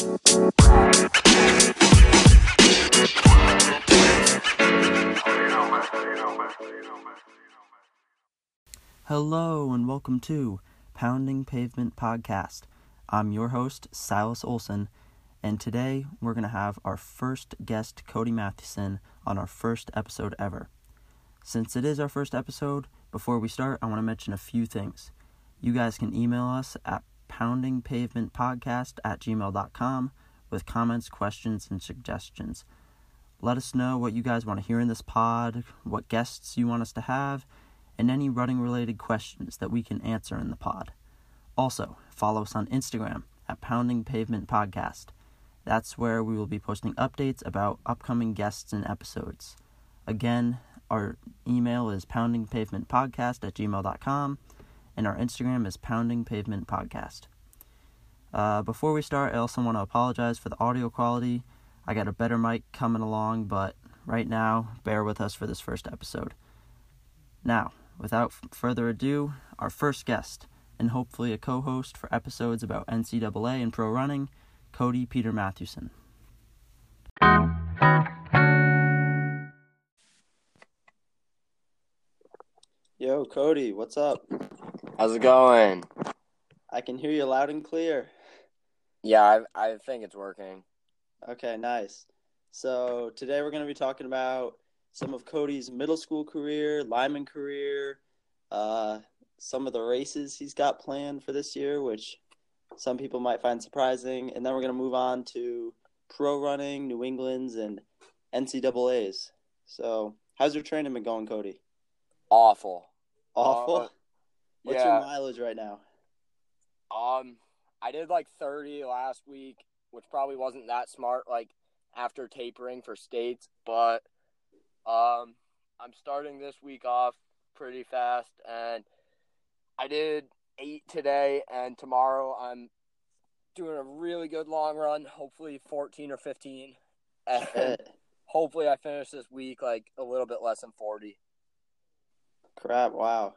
Hello and welcome to Pounding Pavement Podcast. I'm your host, Silas Olson, and today we're going to have our first guest, Cody Matheson, on our first episode ever. Since it is our first episode, before we start, I want to mention a few things. You guys can email us at poundingpavementpodcast at gmail.com with comments, questions, and suggestions. Let us know what you guys want to hear in this pod, what guests you want us to have, and any running related questions that we can answer in the pod. Also, follow us on Instagram at Pounding Pavement Podcast. That's where we will be posting updates about upcoming guests and episodes. Again, our email is poundingpavementpodcast at gmail.com, and our Instagram is Pounding Pavement Podcast. Uh, before we start, I also want to apologize for the audio quality. I got a better mic coming along, but right now, bear with us for this first episode. Now, without further ado, our first guest, and hopefully a co host for episodes about NCAA and pro running, Cody Peter Mathewson. Yo, Cody, what's up? How's it going? I can hear you loud and clear. Yeah, I, I think it's working. Okay, nice. So today we're going to be talking about some of Cody's middle school career, lineman career, uh, some of the races he's got planned for this year, which some people might find surprising, and then we're going to move on to pro running, New England's, and NCAA's. So, how's your training been going, Cody? Awful. Awful. Uh, What's yeah. your mileage right now? Um, I did like 30 last week, which probably wasn't that smart. Like after tapering for states, but um, I'm starting this week off pretty fast, and I did eight today, and tomorrow I'm doing a really good long run. Hopefully 14 or 15, and hopefully I finish this week like a little bit less than 40. Crap! Wow.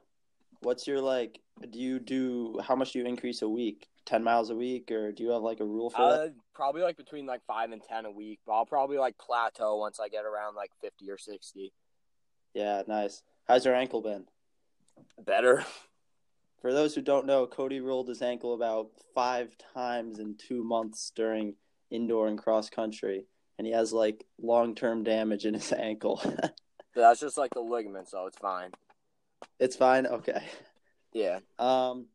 What's your like? Do you do how much do you increase a week? Ten miles a week, or do you have like a rule for Uh, that? probably like between like five and ten a week, but I'll probably like plateau once I get around like fifty or sixty. Yeah, nice. How's your ankle been? Better. For those who don't know, Cody rolled his ankle about five times in two months during indoor and cross country, and he has like long term damage in his ankle. That's just like the ligament, so it's fine. it's fine. Okay. Yeah. Um,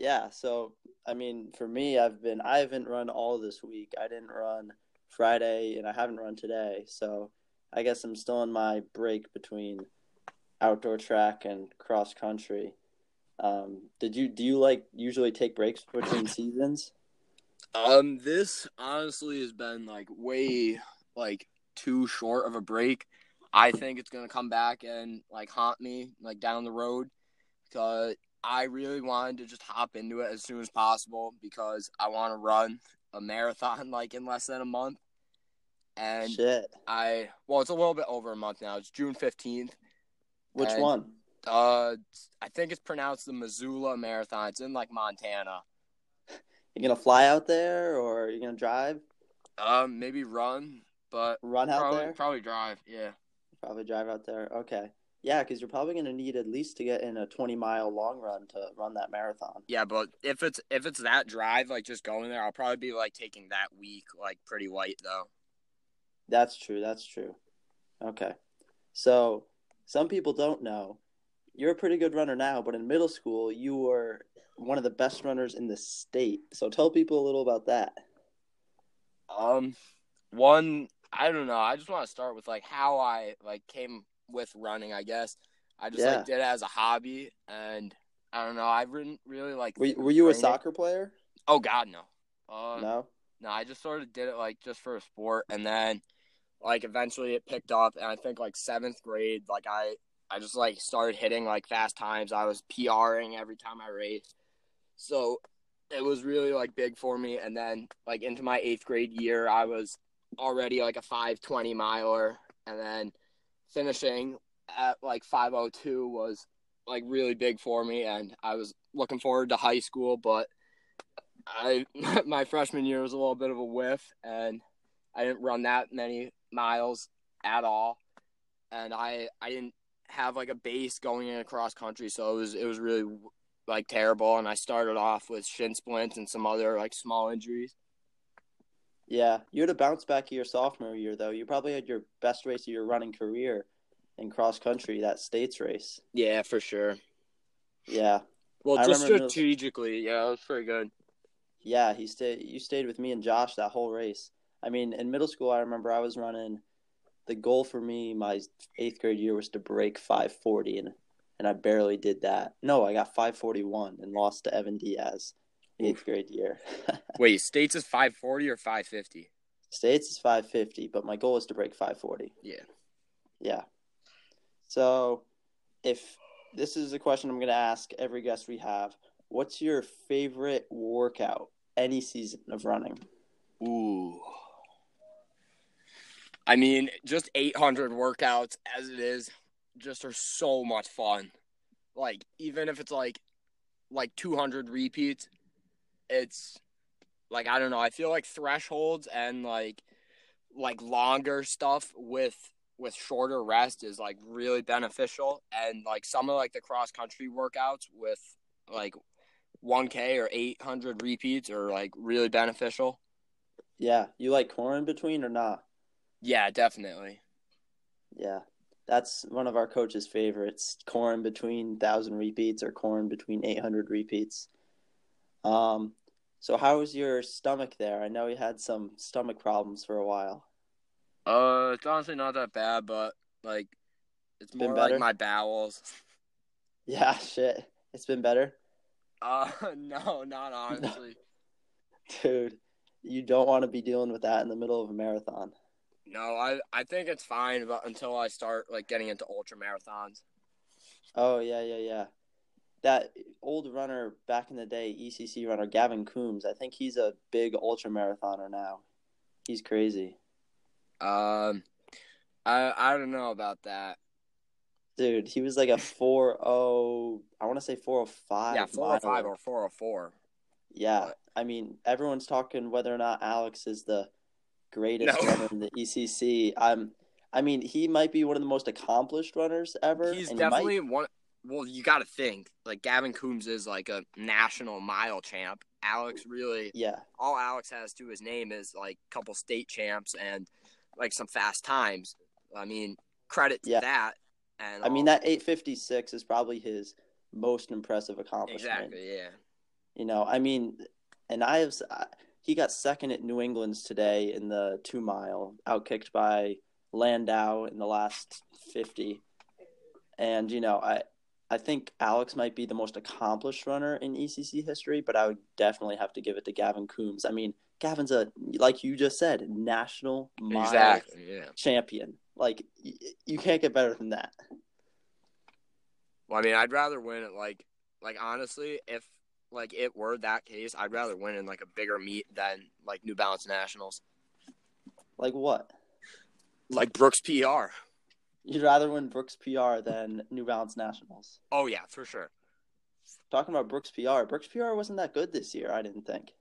yeah. So I mean, for me, I've been I haven't run all this week. I didn't run Friday, and I haven't run today. So I guess I'm still in my break between outdoor track and cross country. Um, did you do you like usually take breaks between seasons? Um, this honestly has been like way like too short of a break. I think it's gonna come back and like haunt me like down the road because I really wanted to just hop into it as soon as possible because I want to run a marathon like in less than a month. And Shit. I well, it's a little bit over a month now. It's June fifteenth. Which And- one? Uh, I think it's pronounced the Missoula Marathon. It's in like Montana. You gonna fly out there or you gonna drive? Um, maybe run, but Run out probably there? probably drive. Yeah. Probably drive out there. Okay. Yeah, because you're probably gonna need at least to get in a 20 mile long run to run that marathon. Yeah, but if it's if it's that drive, like just going there, I'll probably be like taking that week like pretty light though. That's true. That's true. Okay. So some people don't know. You're a pretty good runner now, but in middle school you were one of the best runners in the state. So tell people a little about that. Um, one, I don't know. I just want to start with like how I like came with running. I guess I just Yeah. like did it as a hobby, and I don't know. I didn't really like. Were, were you a soccer player? Oh God, no. Uh, No. No, I just sort of did it like just for a sport, and then like eventually it picked up, and I think like seventh grade, like I I just like started hitting like fast times. I was PRing every time I raced, so it was really like big for me. And then like into my eighth grade year, I was already like a five twenty miler, and then finishing at like five oh two was like really big for me, and I was looking forward to high school, but I my freshman year was a little bit of a whiff, and I didn't run that many miles at all, and I I didn't have like a base going in across country, so it was it was really like terrible. And I started off with shin splints and some other like small injuries. Yeah, you had a bounce back your sophomore year though. You probably had your best race of your running career in cross country, that states race. Yeah, for sure. Yeah. Well, I just remember middle- strategically, yeah, it was pretty good. Yeah, he stayed. You stayed with me and Josh that whole race. I mean, in middle school, I remember I was running. The goal for me, my eighth grade year, was to break 540, and and I barely did that. No, I got 541 and lost to Evan Diaz, eighth grade year. Wait, states is five forty or five fifty? States is 550, but my goal is to break 540. Yeah. Yeah. So, if this is a question I'm going to ask every guest we have, what's your favorite workout any season of running? Ooh. I mean, just 800 workouts as it is, just are so much fun. Like even if it's like like 200 repeats, it's like I don't know. I feel like thresholds and like like longer stuff with with shorter rest is like really beneficial and like some of like the cross country workouts with like 1k or 800 repeats are like really beneficial. Yeah, you like core in between or not? Yeah, definitely. Yeah, that's one of our coach's favorites. Core in between thousand repeats or core in between eight hundred repeats. Um, so how was your stomach there? I know you had some stomach problems for a while. Uh, it's honestly not that bad, but like, it's Been more better? like my bowels. Yeah, shit, it's been better, Uh, no, not honestly. dude. You don't want to be dealing with that in the middle of a marathon. no, I I think it's fine, but until I start like getting into ultra marathons. Oh yeah, yeah, yeah. That old runner back in the day, ECC runner Gavin Coombs. I think he's a big ultra marathoner now. He's crazy, Um, I I don't know about that. dude. He was like a four oh. I want to say four oh five. yeah, four or five or four. Yeah, But- I mean, everyone's talking whether or not Alex is the greatest No. runner in the ECC. I'm. I mean, he might be one of the most accomplished runners ever. He's and he might- definitely one. Well, you got to think like Gavin Coombs is like a national mile champ. Alex really yeah, all Alex has to his name is like a couple state champs and like some fast times. I mean, credit to Yeah. that. And I mean that 856 is probably his most impressive accomplishment. exactly, yeah. You know, I mean, and I have he got second at New England's today in the two mile, outkicked by Landau in the last 50. And you know, I I think Alex might be the most accomplished runner in ECC history, but I would definitely have to give it to Gavin Coombs. I mean, Gavin's a like you just said, national Exactly, yeah. champion. Like y- you can't get better than that. Well, I mean, I'd rather win it like like honestly, if like it were that case, I'd rather win in like a bigger meet than like New Balance Nationals. Like what? Like Brooks PR. You'd rather win Brooks PR than New Balance Nationals. Oh yeah, for sure. Talking about Brooks PR, Brooks PR wasn't that good this year. I didn't think.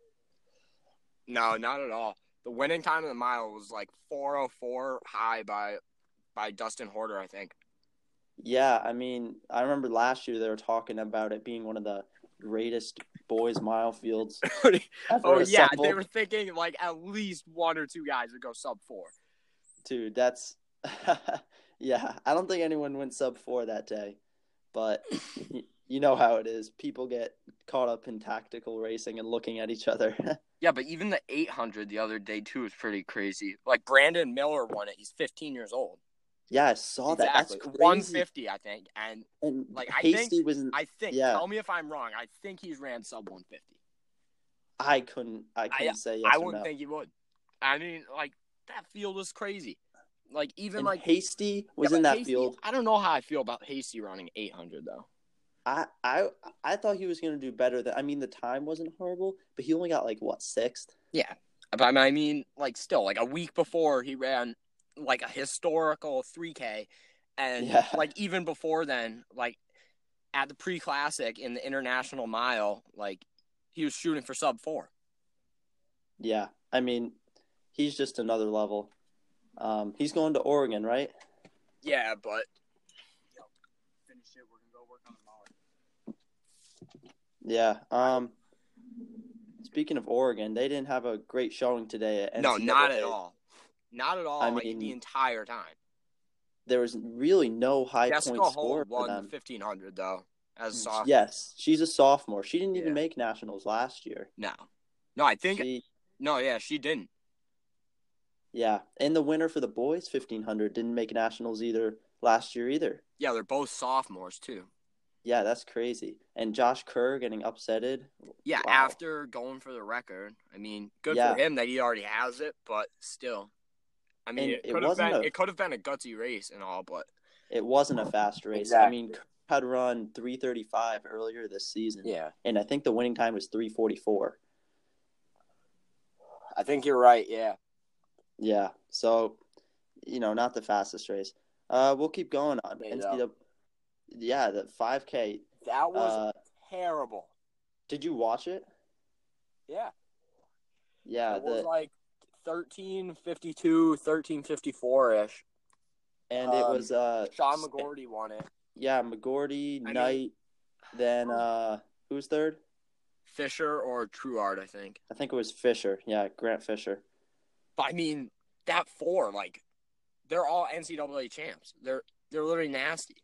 No, not at all. The winning time of the mile was like 404 high by by Dustin Horder, I think. Yeah, I mean, I remember last year they were talking about it being one of the greatest boys mile fields oh yeah, assembled. they were thinking like at least one or two guys would go sub four. Dude, that's yeah. I don't think anyone went sub four that day, but you know how it is. People get caught up in tactical racing and looking at each other. Yeah, but even the 800 the other day too was pretty crazy. Like Brandon Miller won it. He's 15 years old. yeah, I saw that. exactly. That's crazy. 150, I think. And And Like, I Hasty think- was. I think, Yeah. tell me if I'm wrong. I think he's ran sub 150. I couldn't. I couldn't say yes I wouldn't no. think he would. I mean, like that field is crazy. Like even and like Hasty was Yeah, in that Hasty- field. I don't know how I feel about Hasty running 800 though. I I I thought he was going to do better than. I mean, the time wasn't horrible, but he only got like what sixth. Yeah, but I mean, like still, like a week before he ran like a historical 3K, and Yeah. like even before then, like at the pre-classic in the international mile, like he was shooting for sub four. Yeah, I mean, he's just another level. Um, he's going to Oregon, right? Yeah, but yo, finish it. We're gonna go work on the molly. Yeah. Um, speaking of Oregon, they didn't have a great showing today. At No, not at all. Not at all. I like mean, the entire time. There was really no high Jessica point Hull score for them. fifteen hundred though as a sophomore. Yes, she's a sophomore. She didn't even Yeah. make nationals last year. No, no, I think She, no. Yeah, she didn't. Yeah, and the winner for the boys fifteen hundred didn't make nationals either last year either. Yeah, they're both sophomores too. Yeah, that's crazy. And Josh Kerr getting upsetted. Yeah, Wow. after going for the record. I mean, good Yeah. for him that he already has it, but still. I mean, it it could have wasn't been a- it could have been a gutsy race and all, but It wasn't a fast race. Exactly. I mean, Kerr had run three thirty five earlier this season. yeah, and I think the winning time was three forty four. I think you're right. Yeah, Yeah, so you know, not the fastest race. Uh, we'll keep going on. Yeah. NCAA, yeah, the five K. that was Uh, terrible. did you watch it? Yeah, Yeah, it was the like 1352, 1354 ish. and it um, was uh Sean McGorty won it. yeah McGorty mean- Knight, then uh who's third? Fisher or Truard, I think. I think it was Fisher. Yeah, Grant Fisher. But I mean, that four, like, they're all NCAA champs. They're they're literally nasty.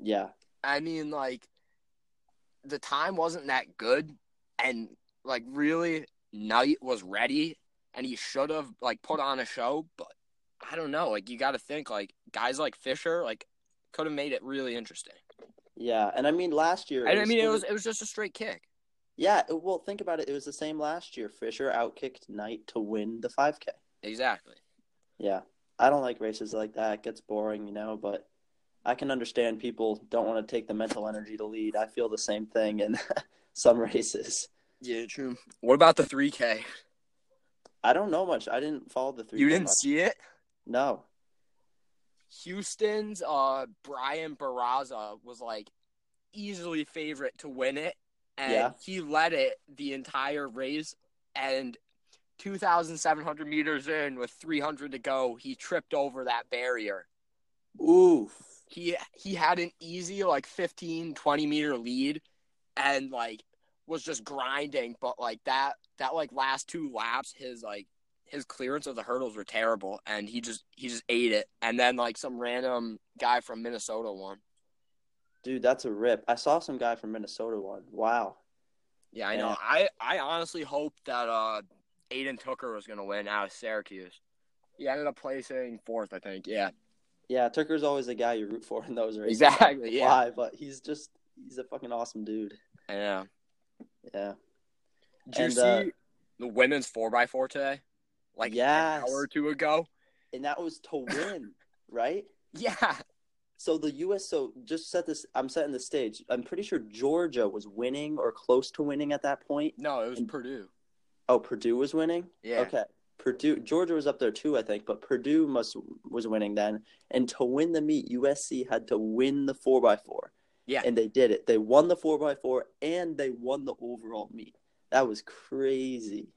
Yeah, I mean, like, the time wasn't that good, and like, really, Knight was ready, and he should have like put on a show. But I don't know. Like, you got to think like guys like Fisher, like, could have made it really interesting. yeah, and I mean last year. And I mean, it was it was just a straight kick. yeah. Well, think about it. It was the same last year. Fisher outkicked Knight to win the five K. Exactly. Yeah, I don't like races like that. It gets boring, you know, but I can understand people don't want to take the mental energy to lead. I feel the same thing in some races. Yeah, true. What about the three K? I don't know much. I didn't follow the 3K. You didn't see it? No. Houston's uh Brian Barraza was like easily favorite to win it, and Yeah. he led it the entire race. And 2,700 meters in, with 300 to go, he tripped over that barrier. Oof. He he had an easy like 15, 20 meter lead, and like was just grinding. But like that that like last two laps, his like his clearance of the hurdles were terrible, and he just he just ate it. And then like some random guy from Minnesota won. Dude, that's a rip. I saw some guy from Minnesota one. Wow. Yeah, I know. I I honestly hope that uh Aidan Tooker was gonna win out of Syracuse. He ended up placing fourth, I think. Yeah, Yeah, Tooker's always the guy you root for in those races. exactly. Yeah, Why? But he's just he's a fucking awesome dude. yeah. Yeah. Did you see uh, the women's four x four today? Like Yes. an hour or two ago. And that was to win, right? Yeah, So the U.S. So just set this. I'm setting the stage. I'm pretty sure Georgia was winning or close to winning at that point. no, it was And- Purdue. Oh, Purdue was winning. Yeah, Okay. Purdue, Georgia was up there too, I think, but Purdue must was winning then. And to win the meet, USC had to win the four x four. Yeah. And they did it. They won the four x four and they won the overall meet. That was crazy.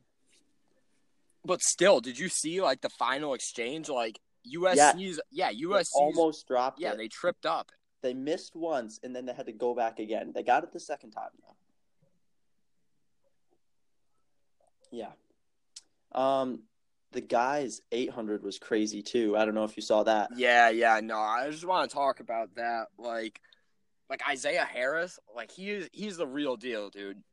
but still, did you see like the final exchange? Like USC's, yeah, They USC's, almost dropped yeah, it. they tripped up. They missed once and then they had to go back again. They got it the second time though. Yeah. Um the guys 800 was crazy too. I don't know if you saw that. Yeah, yeah, no, I just want to talk about that. Like, like Isaiah Harris, like he is, he's the real deal, dude.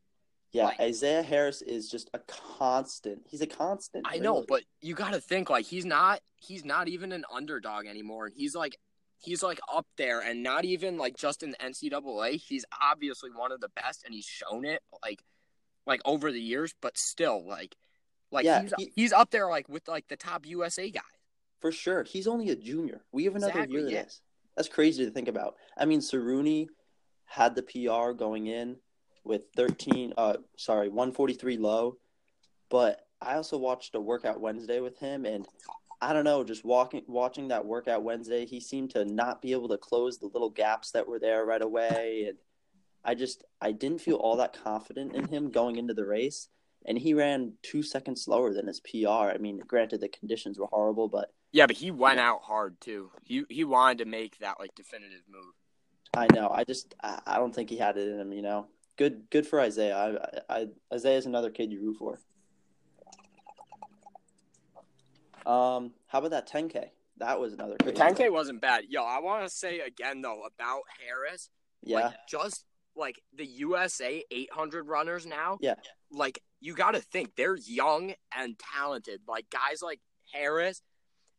Yeah, Like- Isaiah Harris is just a constant. He's a constant. I know, but you got to think like he's not, he's not even an underdog anymore. He's like, he's like up there, and not even like just in the NCAA. He's obviously one of the best, and he's shown it like, like over the years. But still, like, like Yeah, he's he- he's up there like with like the top USA guys. for sure, he's only a junior. We have another Exactly, year yeah. this. That's crazy to think about. I mean, Saruni had the PR going in with 13. Uh, sorry, 143 low. But I also watched a workout Wednesday with him, and I don't know, just walking, watching that workout Wednesday, he seemed to not be able to close the little gaps that were there right away, and I just I didn't feel all that confident in him going into the race, and he ran two seconds slower than his PR. I mean, granted the conditions were horrible, but Yeah, but he went out hard too. He he wanted to make that like definitive move. I know I just I, I don't think he had it in him. You know, good good for Isaiah. I, I Isaiah's another kid you root for. Um, how about that 10K? That was another. The 10K one. wasn't bad. Yo, I want to say again though about Harris. Yeah, Like, just like the USA 800 runners now. Yeah. Like you got to think they're young and talented. Like guys like Harris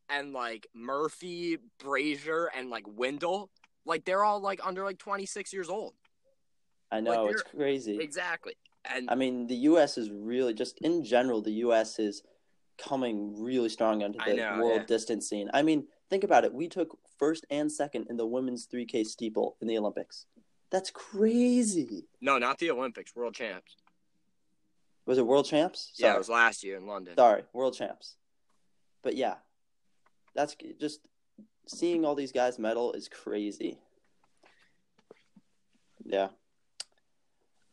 and like Murphy, Brazier, and like Windle. Like they're all like under like 26 years old. I know like, it's crazy. Exactly. And I mean, the U.S. is really just in general. The U.S. is coming really strong onto I the know, world yeah. distance scene. I mean, think about it. We took first and second in the women's 3K steeple in the Olympics. That's crazy. no, not the Olympics, world champs. Was it world champs? Yeah, it was last year in London. Sorry, world champs. But yeah, that's just seeing all these guys medal is crazy. Yeah.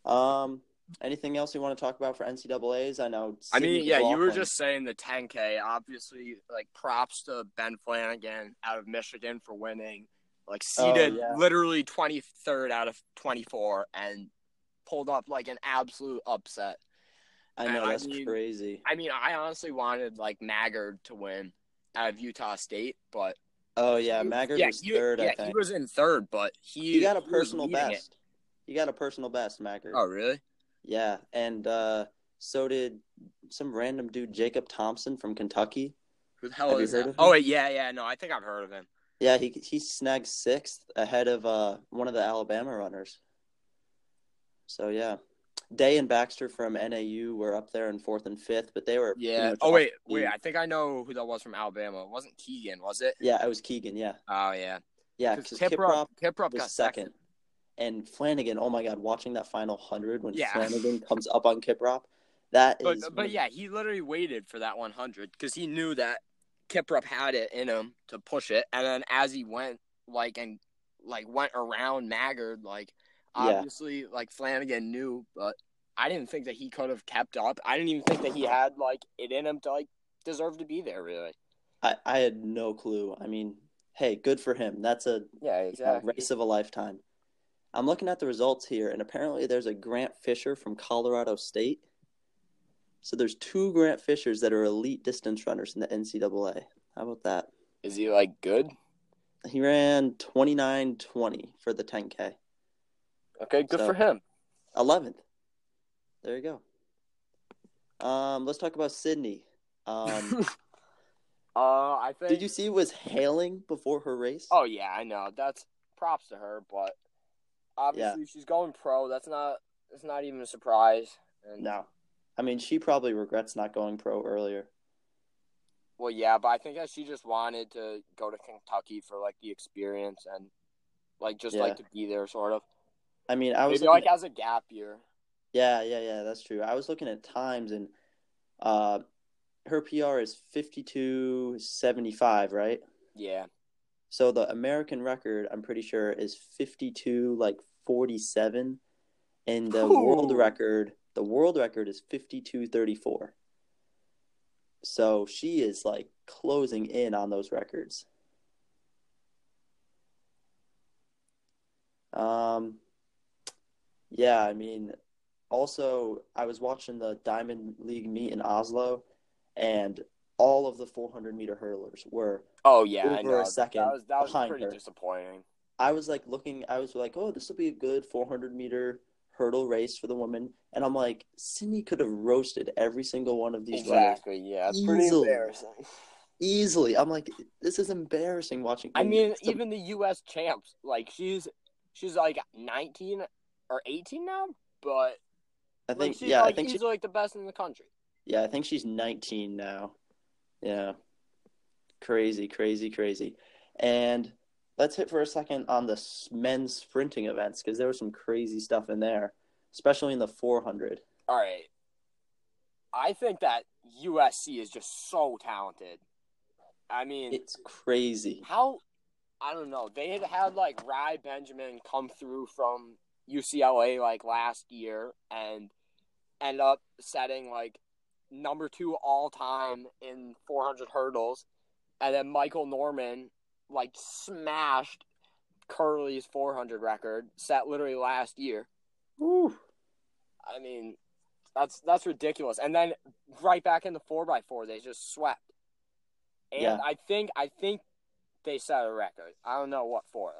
Um. Anything else you want to talk about for NCAA's? I know. I mean, Sydney yeah, you were just saying the 10K. Obviously, like props to Ben Flanagan out of Michigan for winning. Like Oh, seeded yeah. literally 23rd out of 24 and pulled up like an absolute upset. I know I that's mean, crazy. I mean, I honestly wanted like Maggard to win out of Utah State, but Oh yeah, Maggard yeah, was he, third. yeah, I he was in third, but he he got a personal best. He got a personal best, Maggard. Oh, really? Yeah, and uh, so did some random dude, Jacob Thomson from Kentucky. Who the hell Have is that? Oh, yeah, yeah. No, I think I've heard of him. Yeah, he he snagged sixth ahead of uh, one of the Alabama runners. So yeah, Day and Baxter from NAU were up there in fourth and fifth, but they were Yeah. Oh wait, wait. I think I know who that was from Alabama. It wasn't Kigen, was it? Yeah, it was Kigen. Yeah, Oh yeah. yeah, Because Kiprop, Kiprop got second. second. and Flanagan. Oh my God, watching that final hundred when Yeah. Flanagan comes up on Kiprop, that But is. but yeah, he literally waited for that 100 because he knew that Kiprop had it in him to push it, and then as he went like and like went around Maggard, like Yeah. obviously like Flanagan knew, but I didn't think that he could have kept up. I didn't even think that he had like it in him to like deserve to be there. Really. I, I had no clue. I mean, hey, good for him. That's a Yeah, a race of a lifetime. I'm looking at the results here, and apparently there's a Grant Fisher from Colorado State. So there's two Grant Fishers that are elite distance runners in the NCAA. How about that? Is he like good? He ran 29.20 for the 10K. Okay, good So- for him. 11th. There you go. Um, let's talk about Sydney. Um, Uh, I think. did you see it was hailing before her race? Oh yeah, I know. That's props to her, but obviously she's going pro. That's not. It's not even a surprise. And, No. I mean, she probably regrets not going pro earlier. Well, yeah, but I think that she just wanted to go to Kentucky for like the experience and like just Yeah. like to be there, sort of. I mean, I was Maybe like as a gap year. Yeah, yeah, yeah, that's true. I was looking at times and uh her PR is 52.75, right? Yeah. So the American record, I'm pretty sure is 52 like 47 and the world record, the world record is 52.34. So she is like closing in on those records. Um yeah, I mean also I was watching the Diamond League meet in Oslo and all of the 400 meter hurlers were Oh yeah, Over a second that was that was behind pretty her. disappointing. I was like looking, I was like, oh, this will be a good 400 meter hurdle race for the women. And I'm like, Sydney could have roasted every single one of these runners Exactly. Yeah, it's pretty Easily. embarrassing. easily. I'm like, this is embarrassing watching. I mean, some- even the U.S. champs, like she's she's like 19 or 18 now, but I like, think, she's yeah, like I think she, easily like the best in the country. yeah, I think she's 19 now. Yeah, crazy, crazy, crazy. And let's hit for a second on the men's sprinting events because there was some crazy stuff in there, especially in the 400. All right, I think that USC is just so talented. I mean, It's crazy. how I don't know. They had had like Rai Benjamin come through from UCLA like last year and end up setting like number two all time in 400 hurdles, and then Michael Norman like smashed Kerley's 400 record set literally last year. Woo. I mean, that's that's ridiculous. And then right back in the four x four, they just swept. And Yeah. I think I think they set a record. I don't know what for.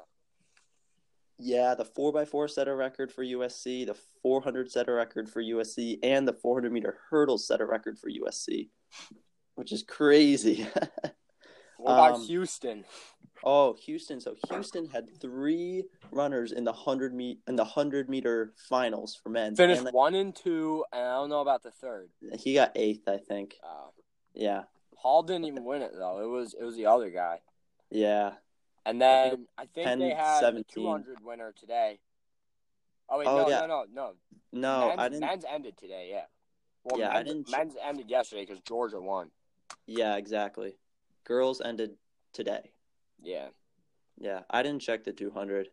Yeah, the 4x4 set a record for USC, the 400 set a record for USC, and the 400 meter hurdle set a record for USC, which is crazy. What about Um, Houston? oh, Houston. So Houston had three runners in the 100 meet in the 100 meter finals for men. Finished and one and two, and I don't know about the third. he got eighth, I think. Yeah. Hall didn't even win it though. It was it was the other guy. Yeah. And then I think, 10, they had 17. the 200 winner today. Oh wait, Oh, no, yeah. no, no, no. No, men's, I didn't. men's ended today. Yeah. Well, Yeah, I didn't men's ended yesterday because Georgia won. Yeah, exactly. Girls ended today. Yeah. Yeah, I didn't check the 200,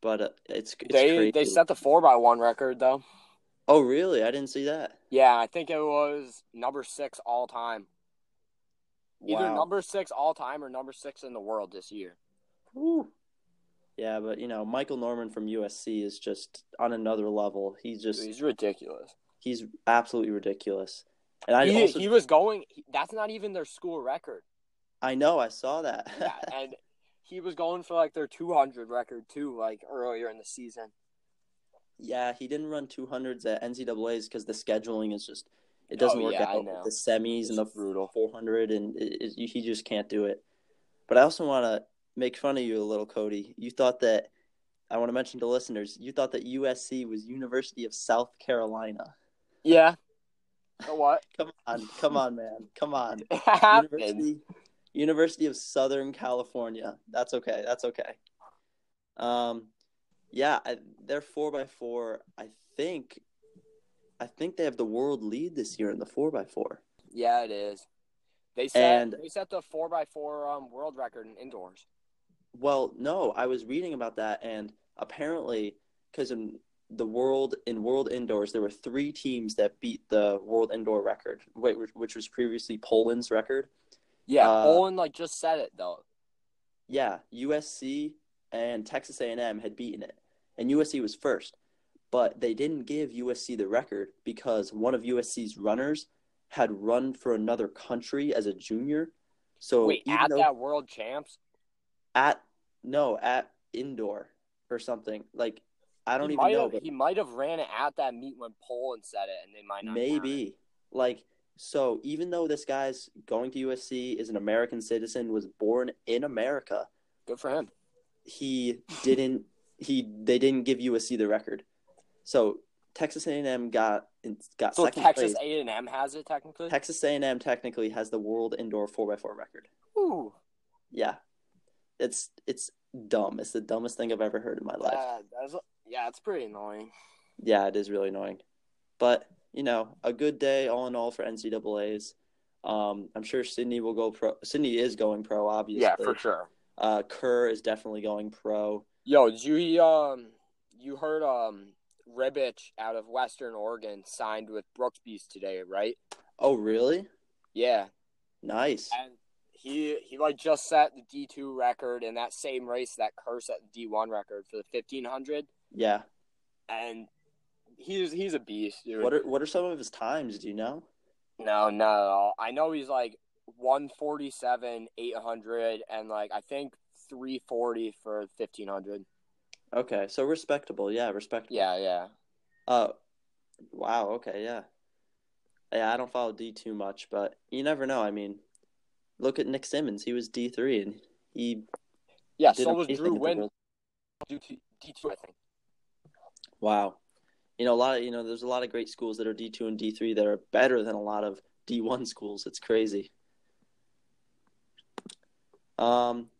but uh, it's, it's they crazy. they set the four by one record though. Oh, really? I didn't see that. Yeah, I think it was number six all time. Either Wow. number six all time or number six in the world this year. Woo. Yeah, but you know, Michael Norman from USC is just on another level. He's just He's ridiculous. he's absolutely ridiculous. And I he, also he was going. That's not even their school record. I know I saw that. Yeah, and he was going for like their 200 record too, like earlier in the season. yeah, he didn't run 200s at NCAA's because the scheduling is just it oh, doesn't Oh, work yeah, I out. know. The semis and the It's brutal. 400 and it, it, he just can't do it. But I also want to make fun of you a little, Cody. You thought that I want to mention to listeners, you thought that USC was University of South Carolina. Yeah. So what? Come on, come on, man, come on. University, University of Southern California. That's okay. That's okay. Um, yeah, I, they're four by four. I think, I think they have the world lead this year in the four by four. Yeah, it is. They set And- they set the four x four um world record in indoors. Well, no, I was reading about that, and apparently, because in the world in world indoors, there were three teams that beat the world indoor record, which, which was previously Poland's record. Yeah, Uh, Poland like just said it though. Yeah, USC and Texas A&M had beaten it, and USC was first, but they didn't give USC the record because one of USC's runners had run for another country as a junior. So Wait, at though- that world champs, at no at indoor or something like I don't he even know, have but he might have ran it at that meet when Poland said it, and they might not. maybe like so even though this guy's going to USC is an American citizen was born in America Good for him. he didn't he they didn't give USC the record so Texas A&M got got So second Texas place A and M has it technically. Texas A&M technically has the world indoor 4x4 record Ooh, yeah it's it's dumb it's the dumbest thing I've ever heard in my life that- that's, yeah, it's pretty annoying. Yeah, it is really annoying. But, you know, a good day all in all for NCAA's. Um, I'm sure Sydney will go pro. Sydney is going pro, obviously. Yeah, for sure. Uh, Kerr is definitely going pro. Yo, did you um you heard um Ribich out of Western Oregon signed with Brooks Beasts today, right? Oh, really? Yeah. Nice. And he he like just set the D two record in that same race that Kerr set the D one record for the fifteen hundred. Yeah. And he's he's a beast, dude. What are what are some of his times? Do you know? no, not at all. I know he's like one forty seven, eight hundred, and like I think three forty for fifteen hundred. Okay, so respectable. Yeah, respectable. Yeah, yeah. Uh, wow. Okay, yeah. Yeah, I don't follow D too much, but you never know. I mean, look at Nick Symmonds. He was D three, and he Yeah, so was Drew at the Wynn World- D two, I think. Wow. You know, a lot of you know, there's a lot of great schools that are D two and D three that are better than a lot of D one schools. It's crazy. Um,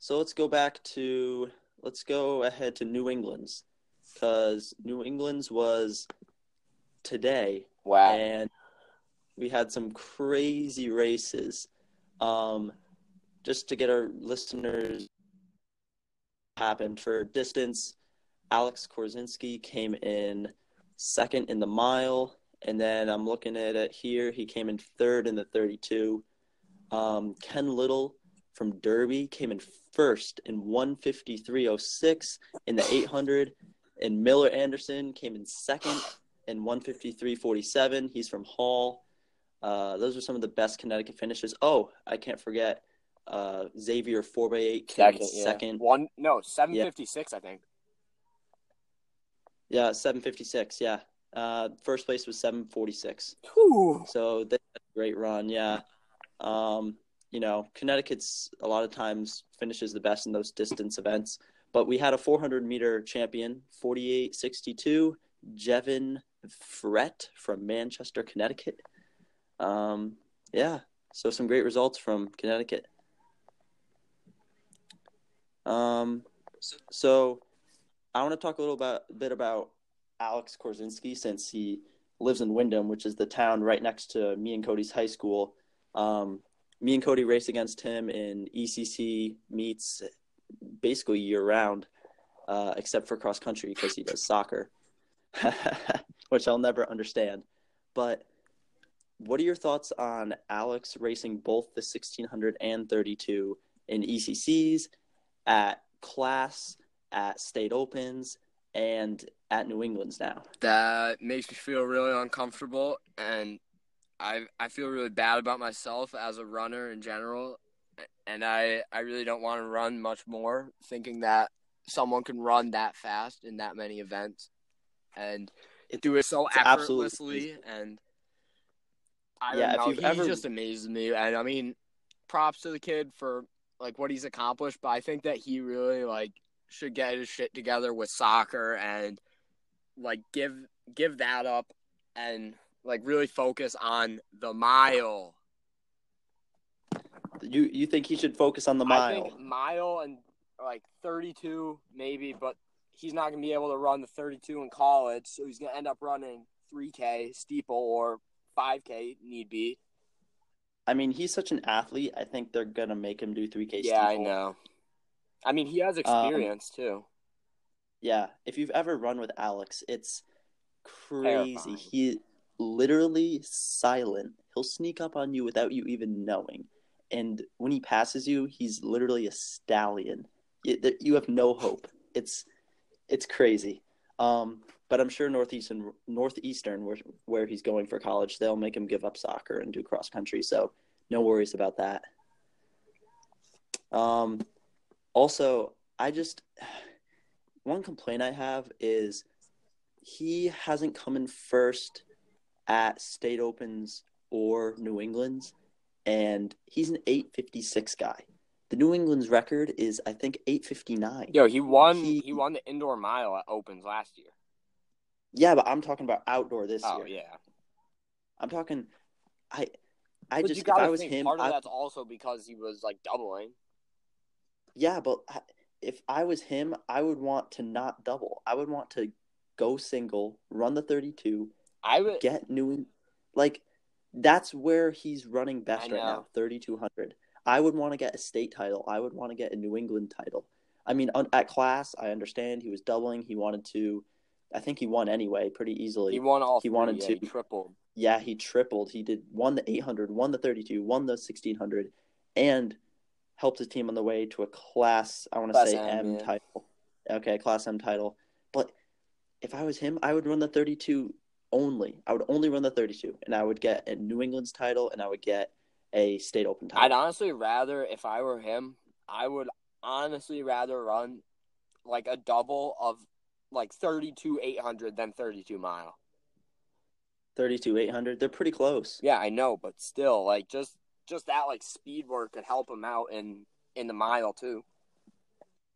so let's go back to let's go ahead to New England's because New England's was today, Wow. and we had some crazy races. Um, just to get our listeners happened for distance. Alex Korzinski came in second in the mile, and then I'm looking at it here. He came in third in the 32. Um, Ken Little from Derby came in first in 153.06 in the 800, and Miller Anderson came in second in 153.47. He's from Hall. Uh, those are some of the best Connecticut finishes. Oh, I can't forget uh, Xavier 4x8 came Second, in yeah. second. One no, seven fifty six, I think. Yeah, 756. Yeah. Uh, first place was 746. So they had a great run. Yeah. Um, you know, Connecticut's a lot of times finishes the best in those distance events. But we had a 400 meter champion, 4862, Jevin Frett from Manchester, Connecticut. Um, yeah. So some great results from Connecticut. Um, so I want to talk a little about, bit about Alex Korzinski since he lives in Windham, which is the town right next to me and Cody's high school. Um, me and Cody race against him in ECC meets basically year round, uh, except for cross country because he does soccer, which I'll never understand. But what are your thoughts on Alex racing both the 1600 and 32 in ECCs at class, at state opens, and at New England's now? That makes me feel really uncomfortable, and I I feel really bad about myself as a runner in general, and I I really don't want to run much more, thinking that someone can run that fast in that many events, and It- do it so it's absolutely effortlessly, and I Yeah, don't know. He ever- just amazes me, and I mean, props to the kid for like what he's accomplished, but I think that he really like should get his shit together with soccer and like give give that up and like really focus on the mile. You you think he should focus on the I mile? think mile and like 32 maybe, but he's not going to be able to run the 32 in college, so he's going to end up running 3K steeple or 5K need be. I mean, he's such an athlete. I think they're gonna make him do 3K. Yeah, I know. I mean, he has experience too. Yeah, if you've ever run with Alex, it's crazy. Terrifying. He literally silent. He'll sneak up on you without you even knowing. And when he passes you, he's literally a stallion. You, you have no hope. It's it's crazy. Um, but I'm sure northeastern northeastern where where he's going for college, they'll make him give up soccer and do cross country. So no worries about that. Um, also, I just one complaint I have is he hasn't come in first at state opens or New England's, and he's an 856 guy. The New England's record is I think 859. Yo, he won. He- He, won the indoor mile at Opens last year. Yeah, but I'm talking about outdoor this Oh year. Oh yeah, I'm talking. I I but just you if I was think him, part of I, that's also because he was like doubling. Yeah, but if I was him, I would want to not double. I would want to go single, run the 32, I would. get New like that's where he's running best right now, 3200. I would want to get a state title. I would want to get a New England title. I mean, on, at class, I understand he was doubling. He wanted to I think he won anyway pretty easily. He won all. He three, wanted yeah, to- He tripled. yeah, he tripled. He did won the 800, won the 32, won the 1600 and helped his team on the way to a class I want to say M, M yeah. title. Okay, class M title. But if I was him, I would run the 32 only. I would only run the 32 and I would get a New England's title and I would get a state open title. I'd honestly rather, if I were him, I would honestly rather run like a double of like 32 800 than 32 mile. 32 800. They're pretty close. Yeah, I know, but still, like just just that like speed work could help him out in in the mile too.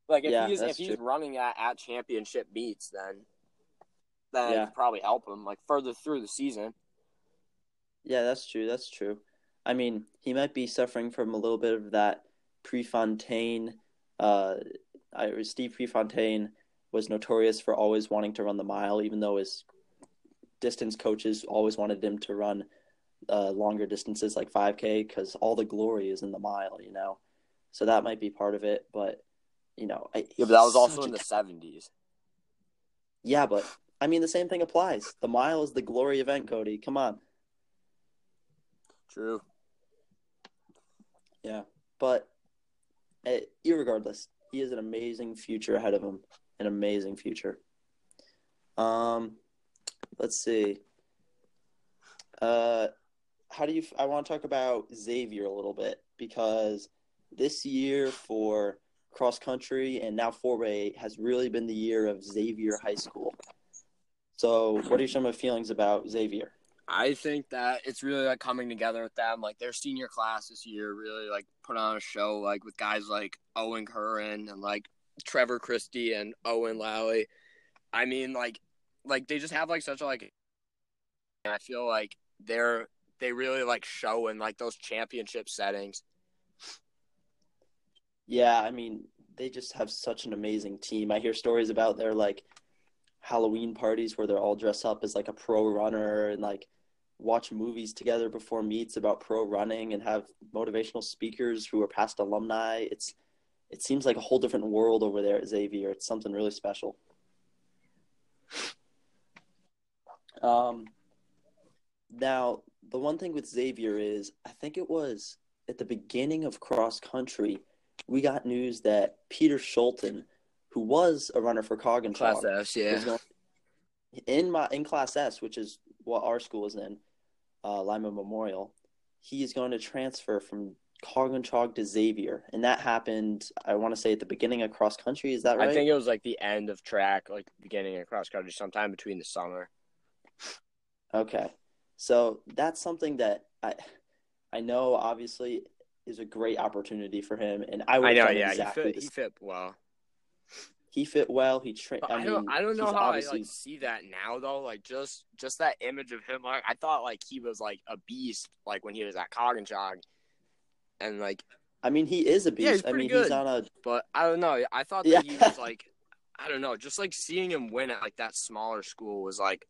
Like if Yeah, he's if he's true. running at at championship meets, then then Yeah. it could probably help him like further through the season. Yeah, that's true. That's true. I mean, he might be suffering from a little bit of that Prefontaine. Uh, I, Steve Prefontaine was notorious for always wanting to run the mile, even though his distance coaches always wanted him to run uh, longer distances like 5K because all the glory is in the mile, you know. So that might be part of it, but you know, I, Yeah, but that was also in a the seventies. Yeah, but I mean the same thing applies. The mile is the glory event, Cody. Come on. True. Yeah, but uh, irregardless, he has an amazing future ahead of him. An amazing future. Um, let's see. Uh, how do you? I want to talk about Xavier a little bit because this year for cross country and now 4A has really been the year of Xavier High School. So, what are some of feelings about Xavier? I think that it's really like coming together with them. Like their senior class this year really like put on a show like with guys like Owen Curran and like Trevor Christie and Owen Lally. I mean like like they just have like such a like I feel like they're they really like show in like those championship settings. Yeah, I mean, they just have such an amazing team. I hear stories about their like Halloween parties where they're all dressed up as like a pro runner and like watch movies together before meets about pro running and have motivational speakers who are past alumni. It's it seems like a whole different world over there at Xavier. It's something really special. Um, now the one thing with Xavier is I think it was at the beginning of cross country, we got news that Peter Schulten, who was a runner for Coggin Class S, yeah. in my in Class S, which is what our school is in, uh, Lyman Memorial, he is going to transfer from Coggin to Xavier, and that happened. I want to say at the beginning of cross country. Is that right? I think it was like the end of track, like beginning of cross country, sometime between the summer. Okay, so that's something that I, I know obviously is a great opportunity for him, and I would I know, done yeah, exactly he fit, he fit well. He fit well. He trained. I, I, mean, don't, I don't know he's how I obviously. like see that now though. Like just, just that image of him. Like I thought, like he was like a beast, like when he was at Coggin and like, I mean, he is a beast. Yeah, I mean, good. he's on a. but I don't know. I thought that Yeah. he was like, I don't know, just like seeing him win at like that smaller school was like,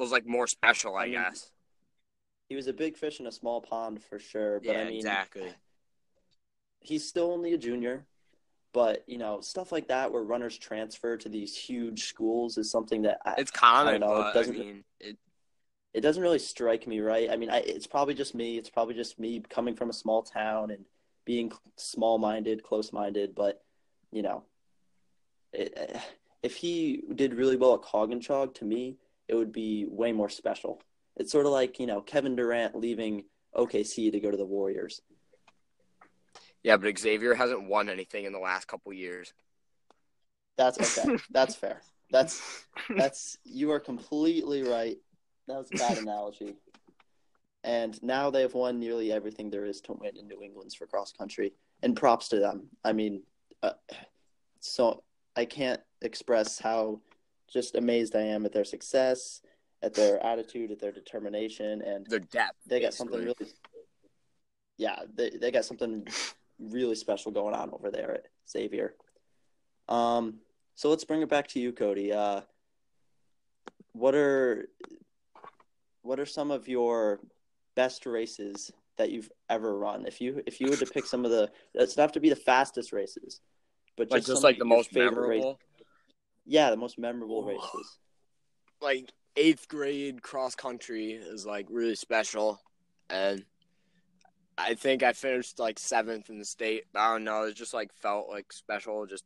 was like more special, I, I mean, guess. He was a big fish in a small pond for sure. But Yeah, I mean, exactly. he's still only a junior. But you know, stuff like that where runners transfer to these huge schools is something that I, It's common, know, it but I doesn't- mean, it, it doesn't really strike me right. I mean, I, it's probably just me. It's probably just me coming from a small town and being small-minded, close-minded. But you know, it, eh, if he did really well at Coggin to me, it would be way more special. It's sort of like you know Kevin Durant leaving OKC to go to the Warriors. yeah, but Xavier hasn't won anything in the last couple years. That's okay. That's fair. That's that's you are completely right. That was a bad analogy. And now they've won nearly everything there is to win in New England's for cross country, and props to them. I mean, uh, so I can't express how just amazed I am at their success, at their attitude, at their determination, and Their depth. they got something basically. really. Yeah, they they got something really special going on over there at Xavier. Um, so let's bring it back to you, Cody. Uh, what are what are some of your best races that you've ever run? If you if you were to pick some of the, it doesn't have to be the fastest races, but just like just like the most favorite memorable. Yeah, the most memorable races. like eighth grade cross country is like really special and I think I finished like seventh in the state. I don't know, it just like felt like special just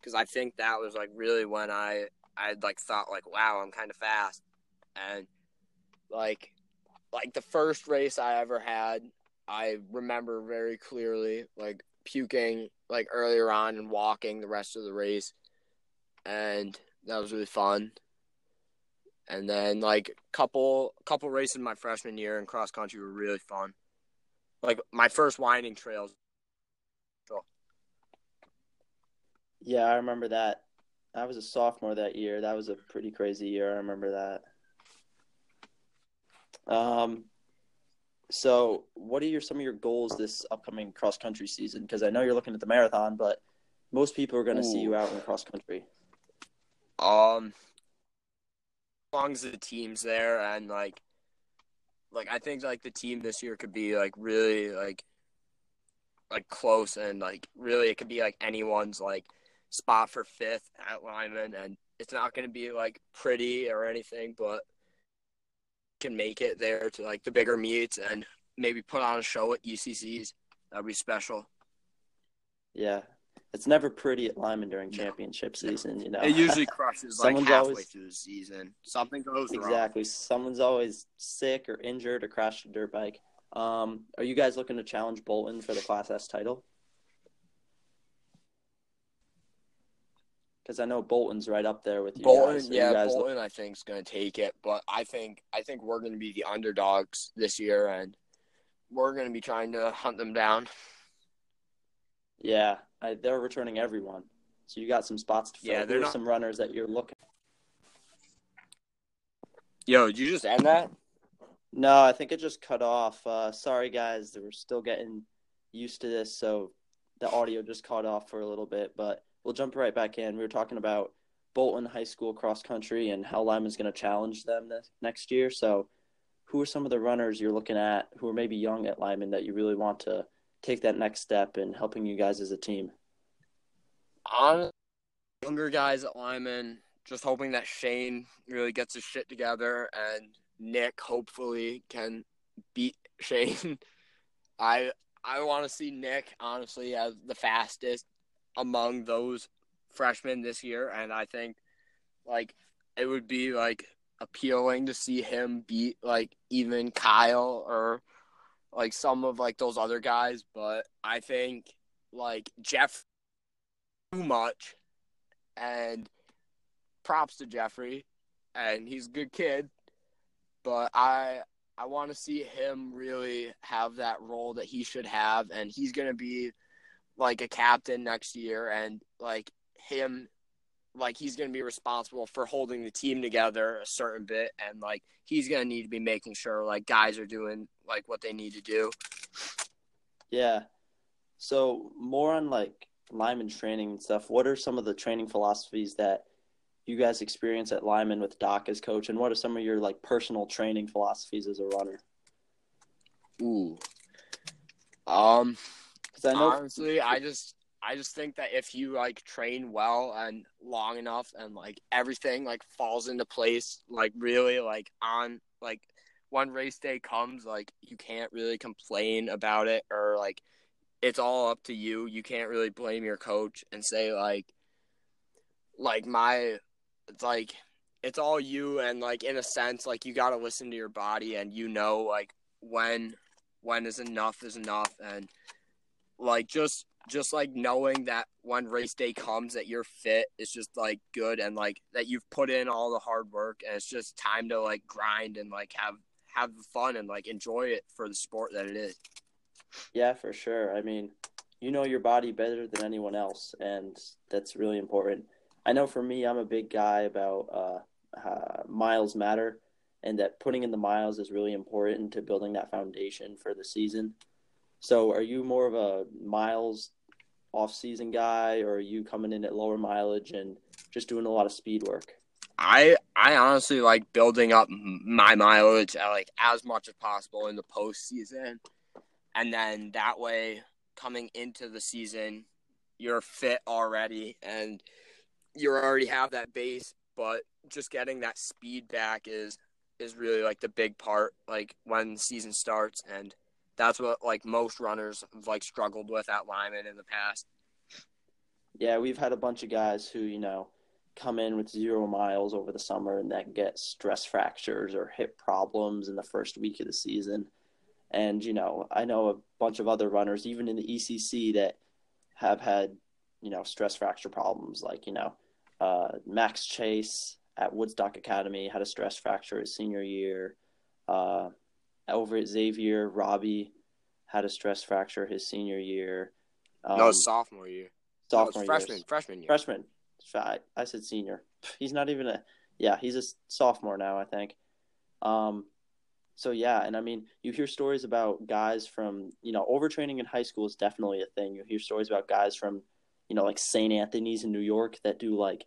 because I think that was like really when I I like thought like wow I'm kind of fast and like like the first race I ever had I remember very clearly like puking like earlier on and walking the rest of the race and that was really fun and then like couple couple races my freshman year in cross country were really fun. Like my first winding trails. Yeah, I remember that. I was a sophomore that year. That was a pretty crazy year. I remember that. Um, so what are your some of your goals this upcoming cross country season? Because I know you're looking at the marathon, but most people are going to see you out in cross country. Um, as long as the team's there and like, like I think like the team this year could be like really like, like close and like really it could be like anyone's like spot for fifth at Lyman, and it's not going to be like pretty or anything, but can make it there to like the bigger meets and maybe put on a show at UCCs. That'd be special. Yeah, it's never pretty at Lyman during championship no. season. You know, it usually crushes like halfway always, through the season. Something goes exactly. Wrong. Someone's always sick or injured or crashed a dirt bike. Um, are you guys looking to challenge Bolton for the Class S title? Because I know Bolton's right up there with you Bolton. Guys. yeah, guys Bolton. Look... I think is going to take it, but I think I think we're going to be the underdogs this year, and we're going to be trying to hunt them down. Yeah, I, they're returning everyone, so you got some spots to fill. Yeah, there's not... some runners that you're looking. Yo, did you just end that? No, I think it just cut off. Uh, sorry, guys. We're still getting used to this, so the audio just caught off for a little bit, but we'll jump right back in. We were talking about Bolton High School cross country and how Lyman's going to challenge them this, next year. So, who are some of the runners you're looking at who are maybe young at Lyman that you really want to take that next step in helping you guys as a team? On younger guys at Lyman, just hoping that Shane really gets his shit together and Nick hopefully can beat Shane. I I want to see Nick honestly as the fastest among those freshmen this year, and I think like it would be like appealing to see him beat like even Kyle or like some of like those other guys, but I think like Jeff too much and props to Jeffrey and he's a good kid, but I I want to see him really have that role that he should have, and he's gonna be like a captain next year, and like him, like he's gonna be responsible for holding the team together a certain bit, and like he's gonna need to be making sure like guys are doing like what they need to do. Yeah. So more on like Lyman training and stuff. What are some of the training philosophies that you guys experience at Lyman with Doc as coach, and what are some of your like personal training philosophies as a runner? Ooh, um, because I know honestly, I just I just think that if you like train well and long enough, and like everything like falls into place, like really like on like when race day comes, like you can't really complain about it or like it's all up to you. You can't really blame your coach and say like like my it's like it's all you and like in a sense like you got to listen to your body and you know like when when is enough is enough and like just just like knowing that when race day comes that you're fit is just like good and like that you've put in all the hard work and it's just time to like grind and like have have fun and like enjoy it for the sport that it is. Yeah, for sure. I mean, you know your body better than anyone else and that's really important. I know for me, I'm a big guy about uh, uh, miles matter, and that putting in the miles is really important to building that foundation for the season. So, are you more of a miles off-season guy, or are you coming in at lower mileage and just doing a lot of speed work? I I honestly like building up my mileage at like as much as possible in the postseason, and then that way coming into the season, you're fit already and you already have that base, but just getting that speed back is is really like the big part like when season starts and that's what like most runners have like struggled with at Lyman in the past. Yeah, we've had a bunch of guys who, you know, come in with zero miles over the summer and then get stress fractures or hip problems in the first week of the season. And, you know, I know a bunch of other runners, even in the ECC, that have had, you know, stress fracture problems. Like, you know, uh, Max Chase at Woodstock Academy had a stress fracture his senior year. Uh, over at Xavier, Robbie had a stress fracture his senior year. Um, no, sophomore year. Sophomore no, freshman, years. freshman year. Freshman. I, I said senior. He's not even a. Yeah, he's a sophomore now, I think. Um, so yeah, and I mean, you hear stories about guys from you know overtraining in high school is definitely a thing. You hear stories about guys from you know, like St. Anthony's in New York that do like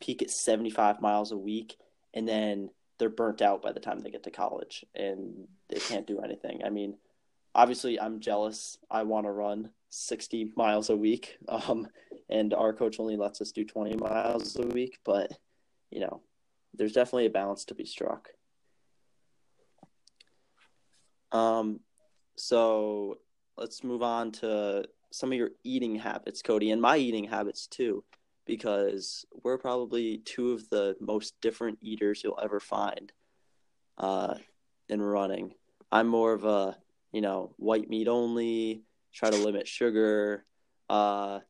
peak at 75 miles a week and then they're burnt out by the time they get to college and they can't do anything. I mean, obviously I'm jealous. I want to run 60 miles a week. Um, and our coach only lets us do 20 miles a week, but you know, there's definitely a balance to be struck. Um, so let's move on to some of your eating habits, Cody, and my eating habits too, because we're probably two of the most different eaters you'll ever find uh, in running. I'm more of a, you know, white meat only, try to limit sugar, uh,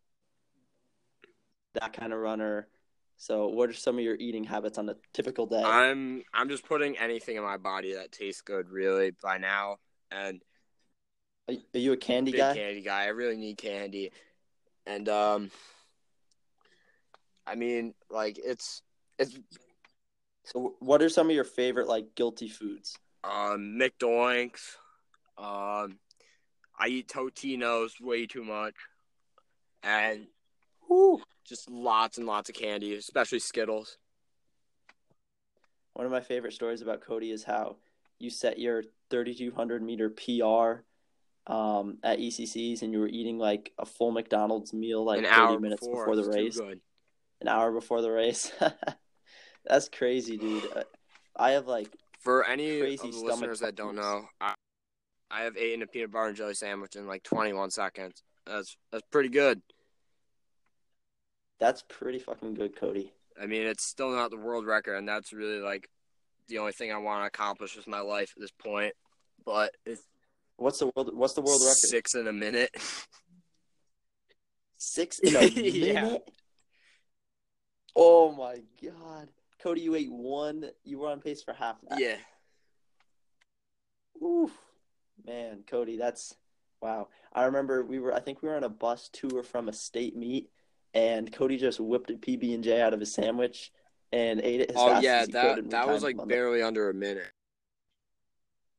that kind of runner. So, what are some of your eating habits on a typical day? I'm I'm just putting anything in my body that tastes good, really, by now. And are, you a candy guy? candy guy. I really need candy, and um, I mean, like it's it's So, what are some of your favorite like guilty foods? um McDoinks. Um, I eat Totinos way too much, and Woo. just lots and lots of candy, especially Skittles. One of my favorite stories about Cody is how you set your 3,200 meter PR um, at ECCs and you were eating like a full McDonald's meal like An 30 minutes before, before, the race, good. An hour before the race. That's crazy, dude. Uh, I have like, For any Crazy of the listeners that don't know, I, I have eaten a peanut butter and jelly sandwich in like 21 seconds. That's that's pretty good. that's pretty fucking good, Cody. I mean, it's still not the world record, and that's really like the only thing I want to accomplish with my life at this point. But it's What's the world? What's the world record? six in a minute. Six in a Yeah. Oh my god, Cody, you ate one. You were on pace for half that. yeah, Oof, man, Cody, that's wow. I remember we were. I think we were on a bus tour from a state meet, and Cody just whipped a PB and J out of his sandwich and ate it oh yeah, that that was like him on the- barely under a minute.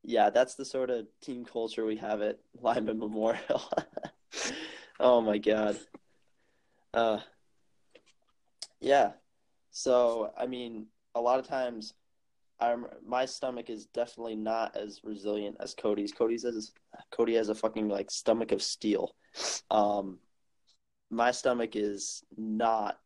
Yeah, that's the sort of team culture we have at Lyman Memorial. oh my god. Uh, yeah. So I mean, a lot of times, I'm my stomach is definitely not as resilient as Cody's. Cody's has Cody has a fucking like stomach of steel. Um, my stomach is not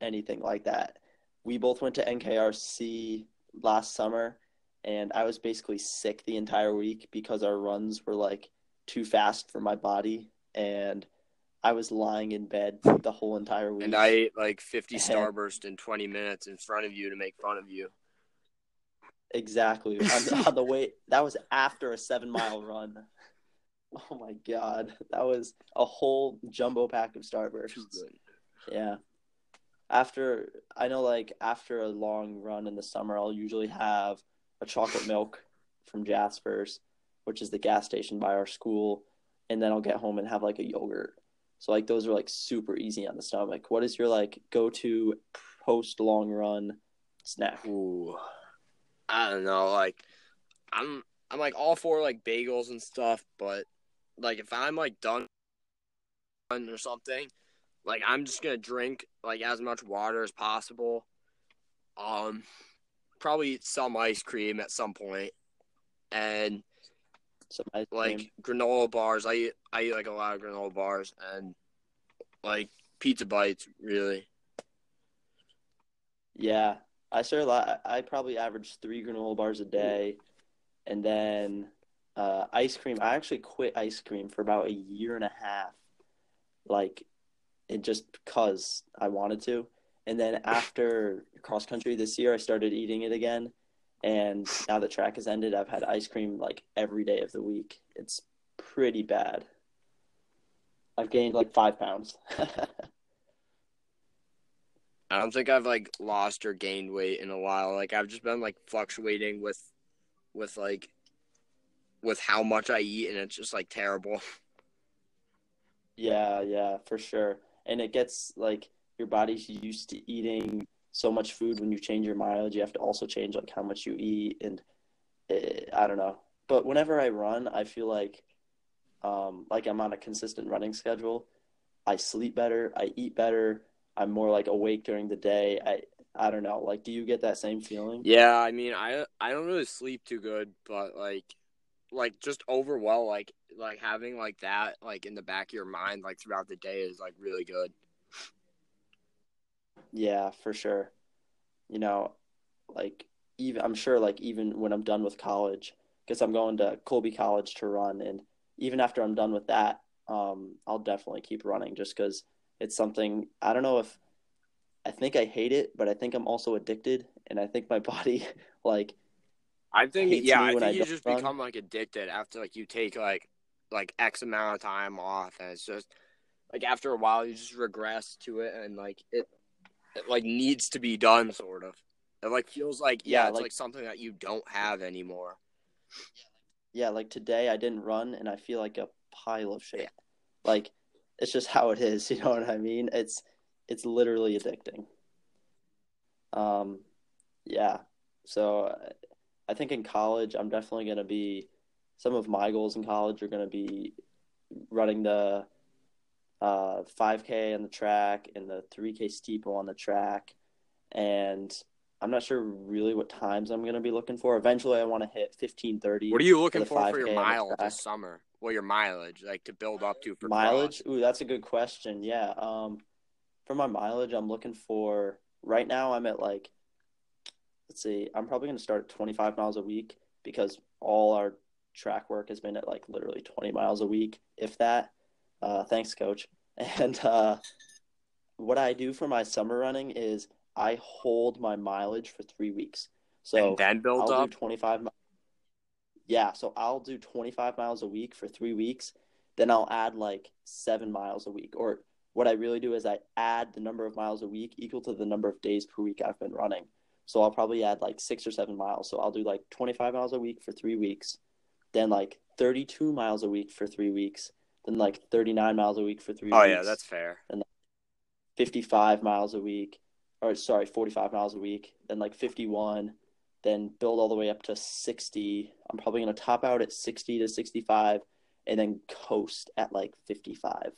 anything like that. We both went to NKRC last summer, and I was basically sick the entire week because our runs were like too fast for my body, and I was lying in bed the whole entire week. And I ate like 50 Starburst in 20 minutes in front of you to make fun of you. Exactly. on, on the way, that was after a seven mile run. Oh my god, that was a whole jumbo pack of Starbursts. Yeah. After I know, like after a long run in the summer, I'll usually have a chocolate milk from Jasper's, which is the gas station by our school, and then I'll get home and have like a yogurt. So like those are like super easy on the stomach. What is your like go to post long run snack? Ooh, I don't know. Like, I'm I'm like all for like bagels and stuff, but like if I'm like done or something, like I'm just gonna drink like as much water as possible. Um, probably some ice cream at some point, and Some ice cream. like granola bars. I eat I eat like a lot of granola bars and like pizza bites. Really, Yeah, I started. la- I probably average three granola bars a day, and then uh, ice cream. I actually quit ice cream for about a year and a half, like it just because I wanted to. And then after cross country this year, I started eating it again, and now that track has ended, I've had ice cream like every day of the week. It's pretty bad. I've gained like five pounds. I don't think I've like lost or gained weight in a while. Like I've just been like fluctuating with with like with how much I eat and it's just like terrible. Yeah, yeah, for sure. And it gets like your body's used to eating so much food when you change your mileage, you have to also change like how much you eat and eh, I don't know. But whenever I run, I feel like um like I'm on a consistent running schedule. I sleep better, I eat better, I'm more like awake during the day. I I don't know. Like do you get that same feeling? Yeah, I mean I I don't really sleep too good, but like like just overall like like having like that like in the back of your mind like throughout the day is like really good. Yeah, for sure. You know, like even I'm sure like even when I'm done with college, because I'm going to Colby College to run, and even after I'm done with that, um, I'll definitely keep running just because it's something I don't know if I think I hate it, but I think I'm also addicted, and I think my body like. I think yeah, I when think I you just run. become like addicted after like you take like like X amount of time off, and it's just like after a while you just regress to it, and like it, it like needs to be done, sort of. It like feels like yeah, Yeah, it's like- like something that you don't have anymore. Yeah, like today I didn't run, and I feel like a pile of shit. Like it's just how it is. You know what I mean? It's it's literally addicting. Um, yeah. So I think in college, I'm definitely going to be. Some of my goals in college are going to be running the uh, 5K on the track and the 3K steeple on the track, and I'm not sure really what times I'm going to be looking for. Eventually, I want to hit 15:30. What are you looking the for for your 5K mile this summer? Well, your mileage, like to build up to for mileage cross. ooh that's a good question yeah um for my mileage i'm looking for right now i'm at like let's see i'm probably going to start at 25 miles a week because all our track work has been at like literally 20 miles a week if that uh thanks coach and uh what i do for my summer running is i hold my mileage for three weeks so and then build I'll up. do 25 mi- Yeah, so I'll do 25 miles a week for 3 weeks. Then I'll add like 7 miles a week or what I really do is I add the number of miles a week equal to the number of days per week I've been running. So I'll probably add like 6 or 7 miles. So I'll do like 25 miles a week for 3 weeks. Then like 32 miles a week for 3 weeks. Then like 39 miles a week for 3 Oh weeks. yeah, that's fair. And 55 miles a week, or sorry, 45 miles a week, then like 51, then build all the way up to 60. I'm probably going to top out at 60 to 65 and then coast at like 55.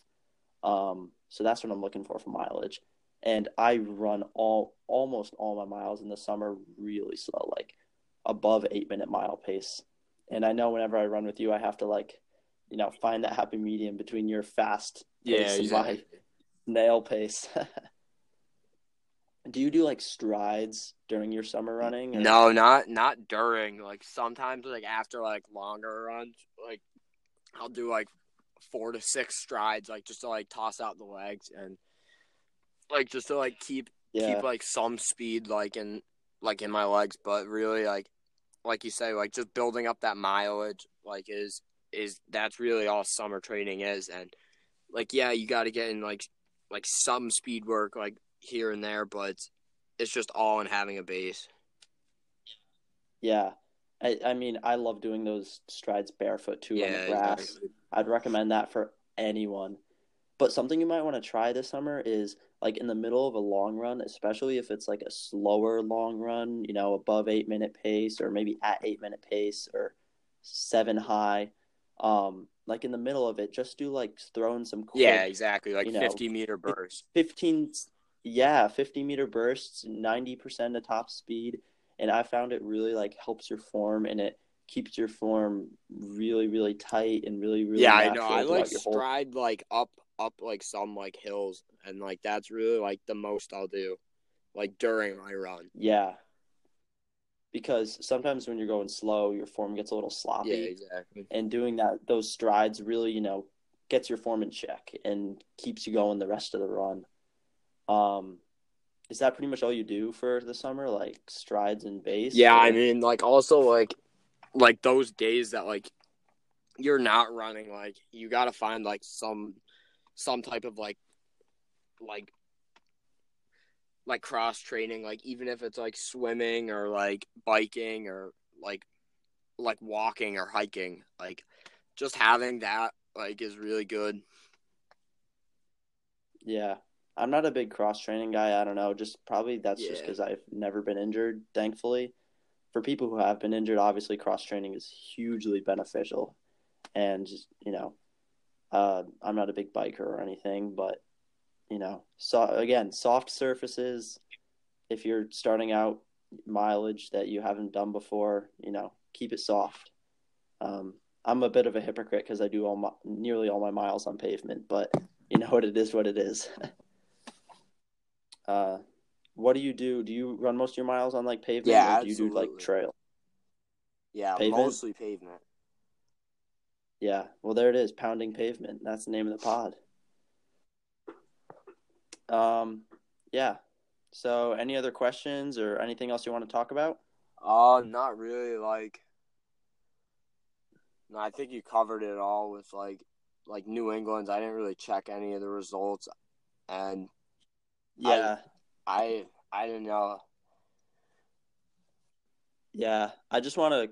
Um, so that's what I'm looking for for mileage. And I run all almost all my miles in the summer really slow, like above eight minute mile pace. And I know whenever I run with you, I have to like, you know, find that happy medium between your fast Yeah, pace and my nail pace. do you do like strides during your summer running? or- No, not not during. Like sometimes, like after like longer runs, like I'll do like four to six strides, like just to like toss out the legs and like just to like keep yeah, keep like some speed like in like in my legs. But really, like like you say, like just building up that mileage, like is is that's really all summer training is. And like yeah, you got to get in like like some speed work like here and there, but it's, just all in having a base. yeah. I, I mean, I love doing those strides barefoot too on the grass. exactly. I'd recommend that for anyone. But something you might want to try this summer is like in the middle of a long run, especially if it's like a slower long run, you know, above eight minute pace or maybe at eight minute pace or seven high. Um, like in the middle of it, just do like throw in some quick Yeah, exactly. Like you know, 50 meter bursts, 15 yeah 50 meter bursts 90% of top speed and i found it really like helps your form and it keeps your form really really tight and really really yeah, I know. I like your whole- stride like up up like some like hills and like that's really like the most I'll do like during my run. yeah because sometimes when you're going slow your form gets a little sloppy. Yeah, exactly. and doing that those strides really you know gets your form in check and keeps you going the rest of the run um is that pretty much all you do for the summer like strides and base Yeah, I mean like also like like those days that like you're not running like you got to find like some some type of like like like cross training like even if it's like swimming or like biking or like like walking or hiking like just having that like is really good Yeah, I'm not a big cross training guy. I don't know. Just probably that's just because I've never been injured, thankfully. For people who have been injured, obviously cross training is hugely beneficial. And you know, uh, I'm not a big biker or anything, but you know, so again, soft surfaces. If you're starting out mileage that you haven't done before, you know, keep it soft. Um, I'm a bit of a hypocrite because I do all my, nearly all my miles on pavement, but you know what it is, what it is. Uh, what do you do? Do you run most of your miles on like pavement, Yeah, or do you do like trail? Yeah, Pavement? mostly pavement. Yeah. Well, there it is, pounding pavement. That's the name of the pod. Um, yeah. So, any other questions or anything else you want to talk about? Uh, not really. Like, no, I think you covered it all with like, like New England's. I didn't really check any of the results, and Yeah. I, I didn't know. Yeah, I just want a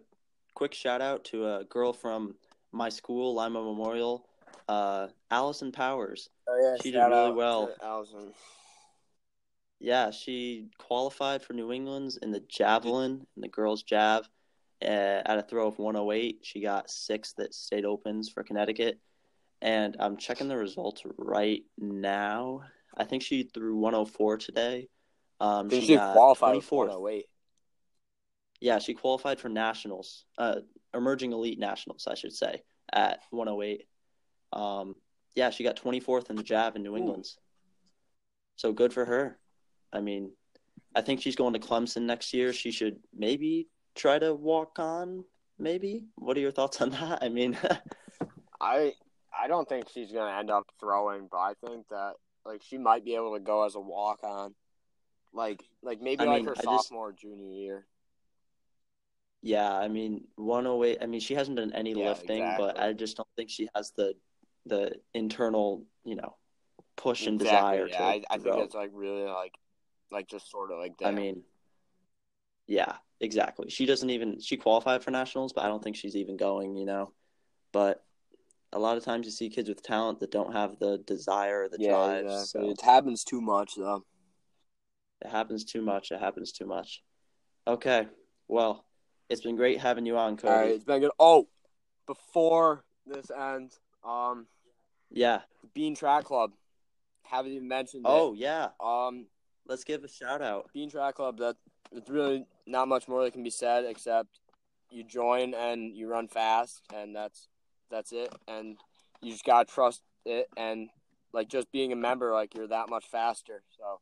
quick shout out to a girl from my school, Lyman Memorial, uh, Allison Powers. Oh yeah, She did really well. Allison. Yeah, she qualified for New England's in the javelin, in the girls' jav, uh, at a throw of 108. She got sixth at state opens for Connecticut, and I'm checking the results right now. I think she threw 104 today. Um, she, she qualified with 24th. 108. Yeah, she qualified for nationals, uh, emerging elite nationals, I should say, at 108. Um, yeah, she got 24th in the Jav in New. England's. So good for her. I mean, I think she's going to Clemson next year. She should maybe try to walk on. Maybe. What are your thoughts on that? I mean, I, I don't think she's gonna end up throwing, but I think that like she might be able to go as a walk on, like, like maybe I like mean, her I just- sophomore junior year. yeah, I mean, 108. I mean, she hasn't done any Yeah, lifting, but. I just don't think she has the the internal, you know, push and Exactly, desire yeah, to I, I think throw. it's like really like, like just sort of like that. I mean, yeah, exactly. She doesn't even she qualified for nationals, but I don't think she's even going, you know. But a lot of times you see kids with talent that don't have the desire or the yeah, drive. exactly. So It happens too much though. it happens too much. It happens too much. Okay. Well, it's been great having you on, Cody. All right, it's been good. Oh, before this ends, um, Yeah. Bean Track Club. Haven't even mentioned Oh, yeah. Um, Let's give a shout out. Bean Track Club. That it's really not much more that can be said except you join and you run fast, and that's that's it. And you just gotta trust it, and like just being a member, like you're that much faster. So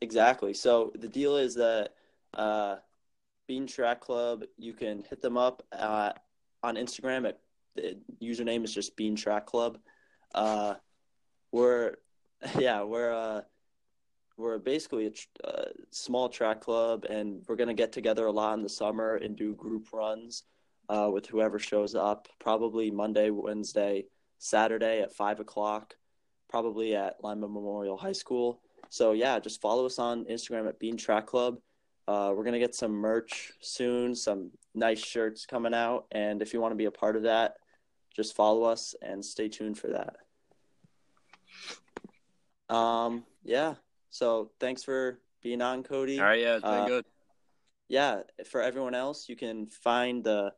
Exactly. So the deal is that uh, Bean Track Club, you can hit them up uh, on Instagram. At the username is just Bean Track Club. Uh, we're yeah, we're uh, we're basically a tr- uh, small track club, and we're gonna get together a lot in the summer and do group runs uh, with whoever shows up. Probably Monday, Wednesday, Saturday at five o'clock. Probably at Lyman Memorial High School. So yeah, just follow us on Instagram at Bean Track Club. Uh, we're gonna get some merch soon, some nice shirts coming out, and if you want to be a part of that, just follow us and stay tuned for that. Um, yeah. So thanks for being on, Cody. all right, yeah, it's been Uh, good. Yeah, for everyone else, you can find the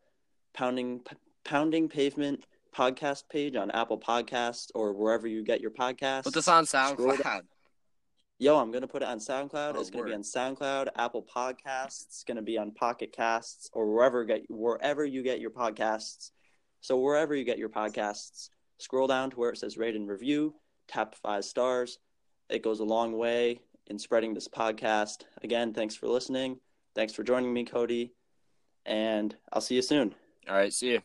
pounding P- pounding pavement podcast page on Apple Podcasts or wherever you get your podcasts. Put this on SoundCloud. Yo, I'm gonna put it on SoundCloud. Oh, it's gonna be on SoundCloud, Apple Podcasts. It's gonna be on Pocket Casts or wherever get wherever you get your podcasts. So wherever you get your podcasts, scroll down to where it says rate and review. Tap five stars. It goes a long way in spreading this podcast. Again, thanks for listening. Thanks for joining me, Cody. And I'll see you soon. All right, see you.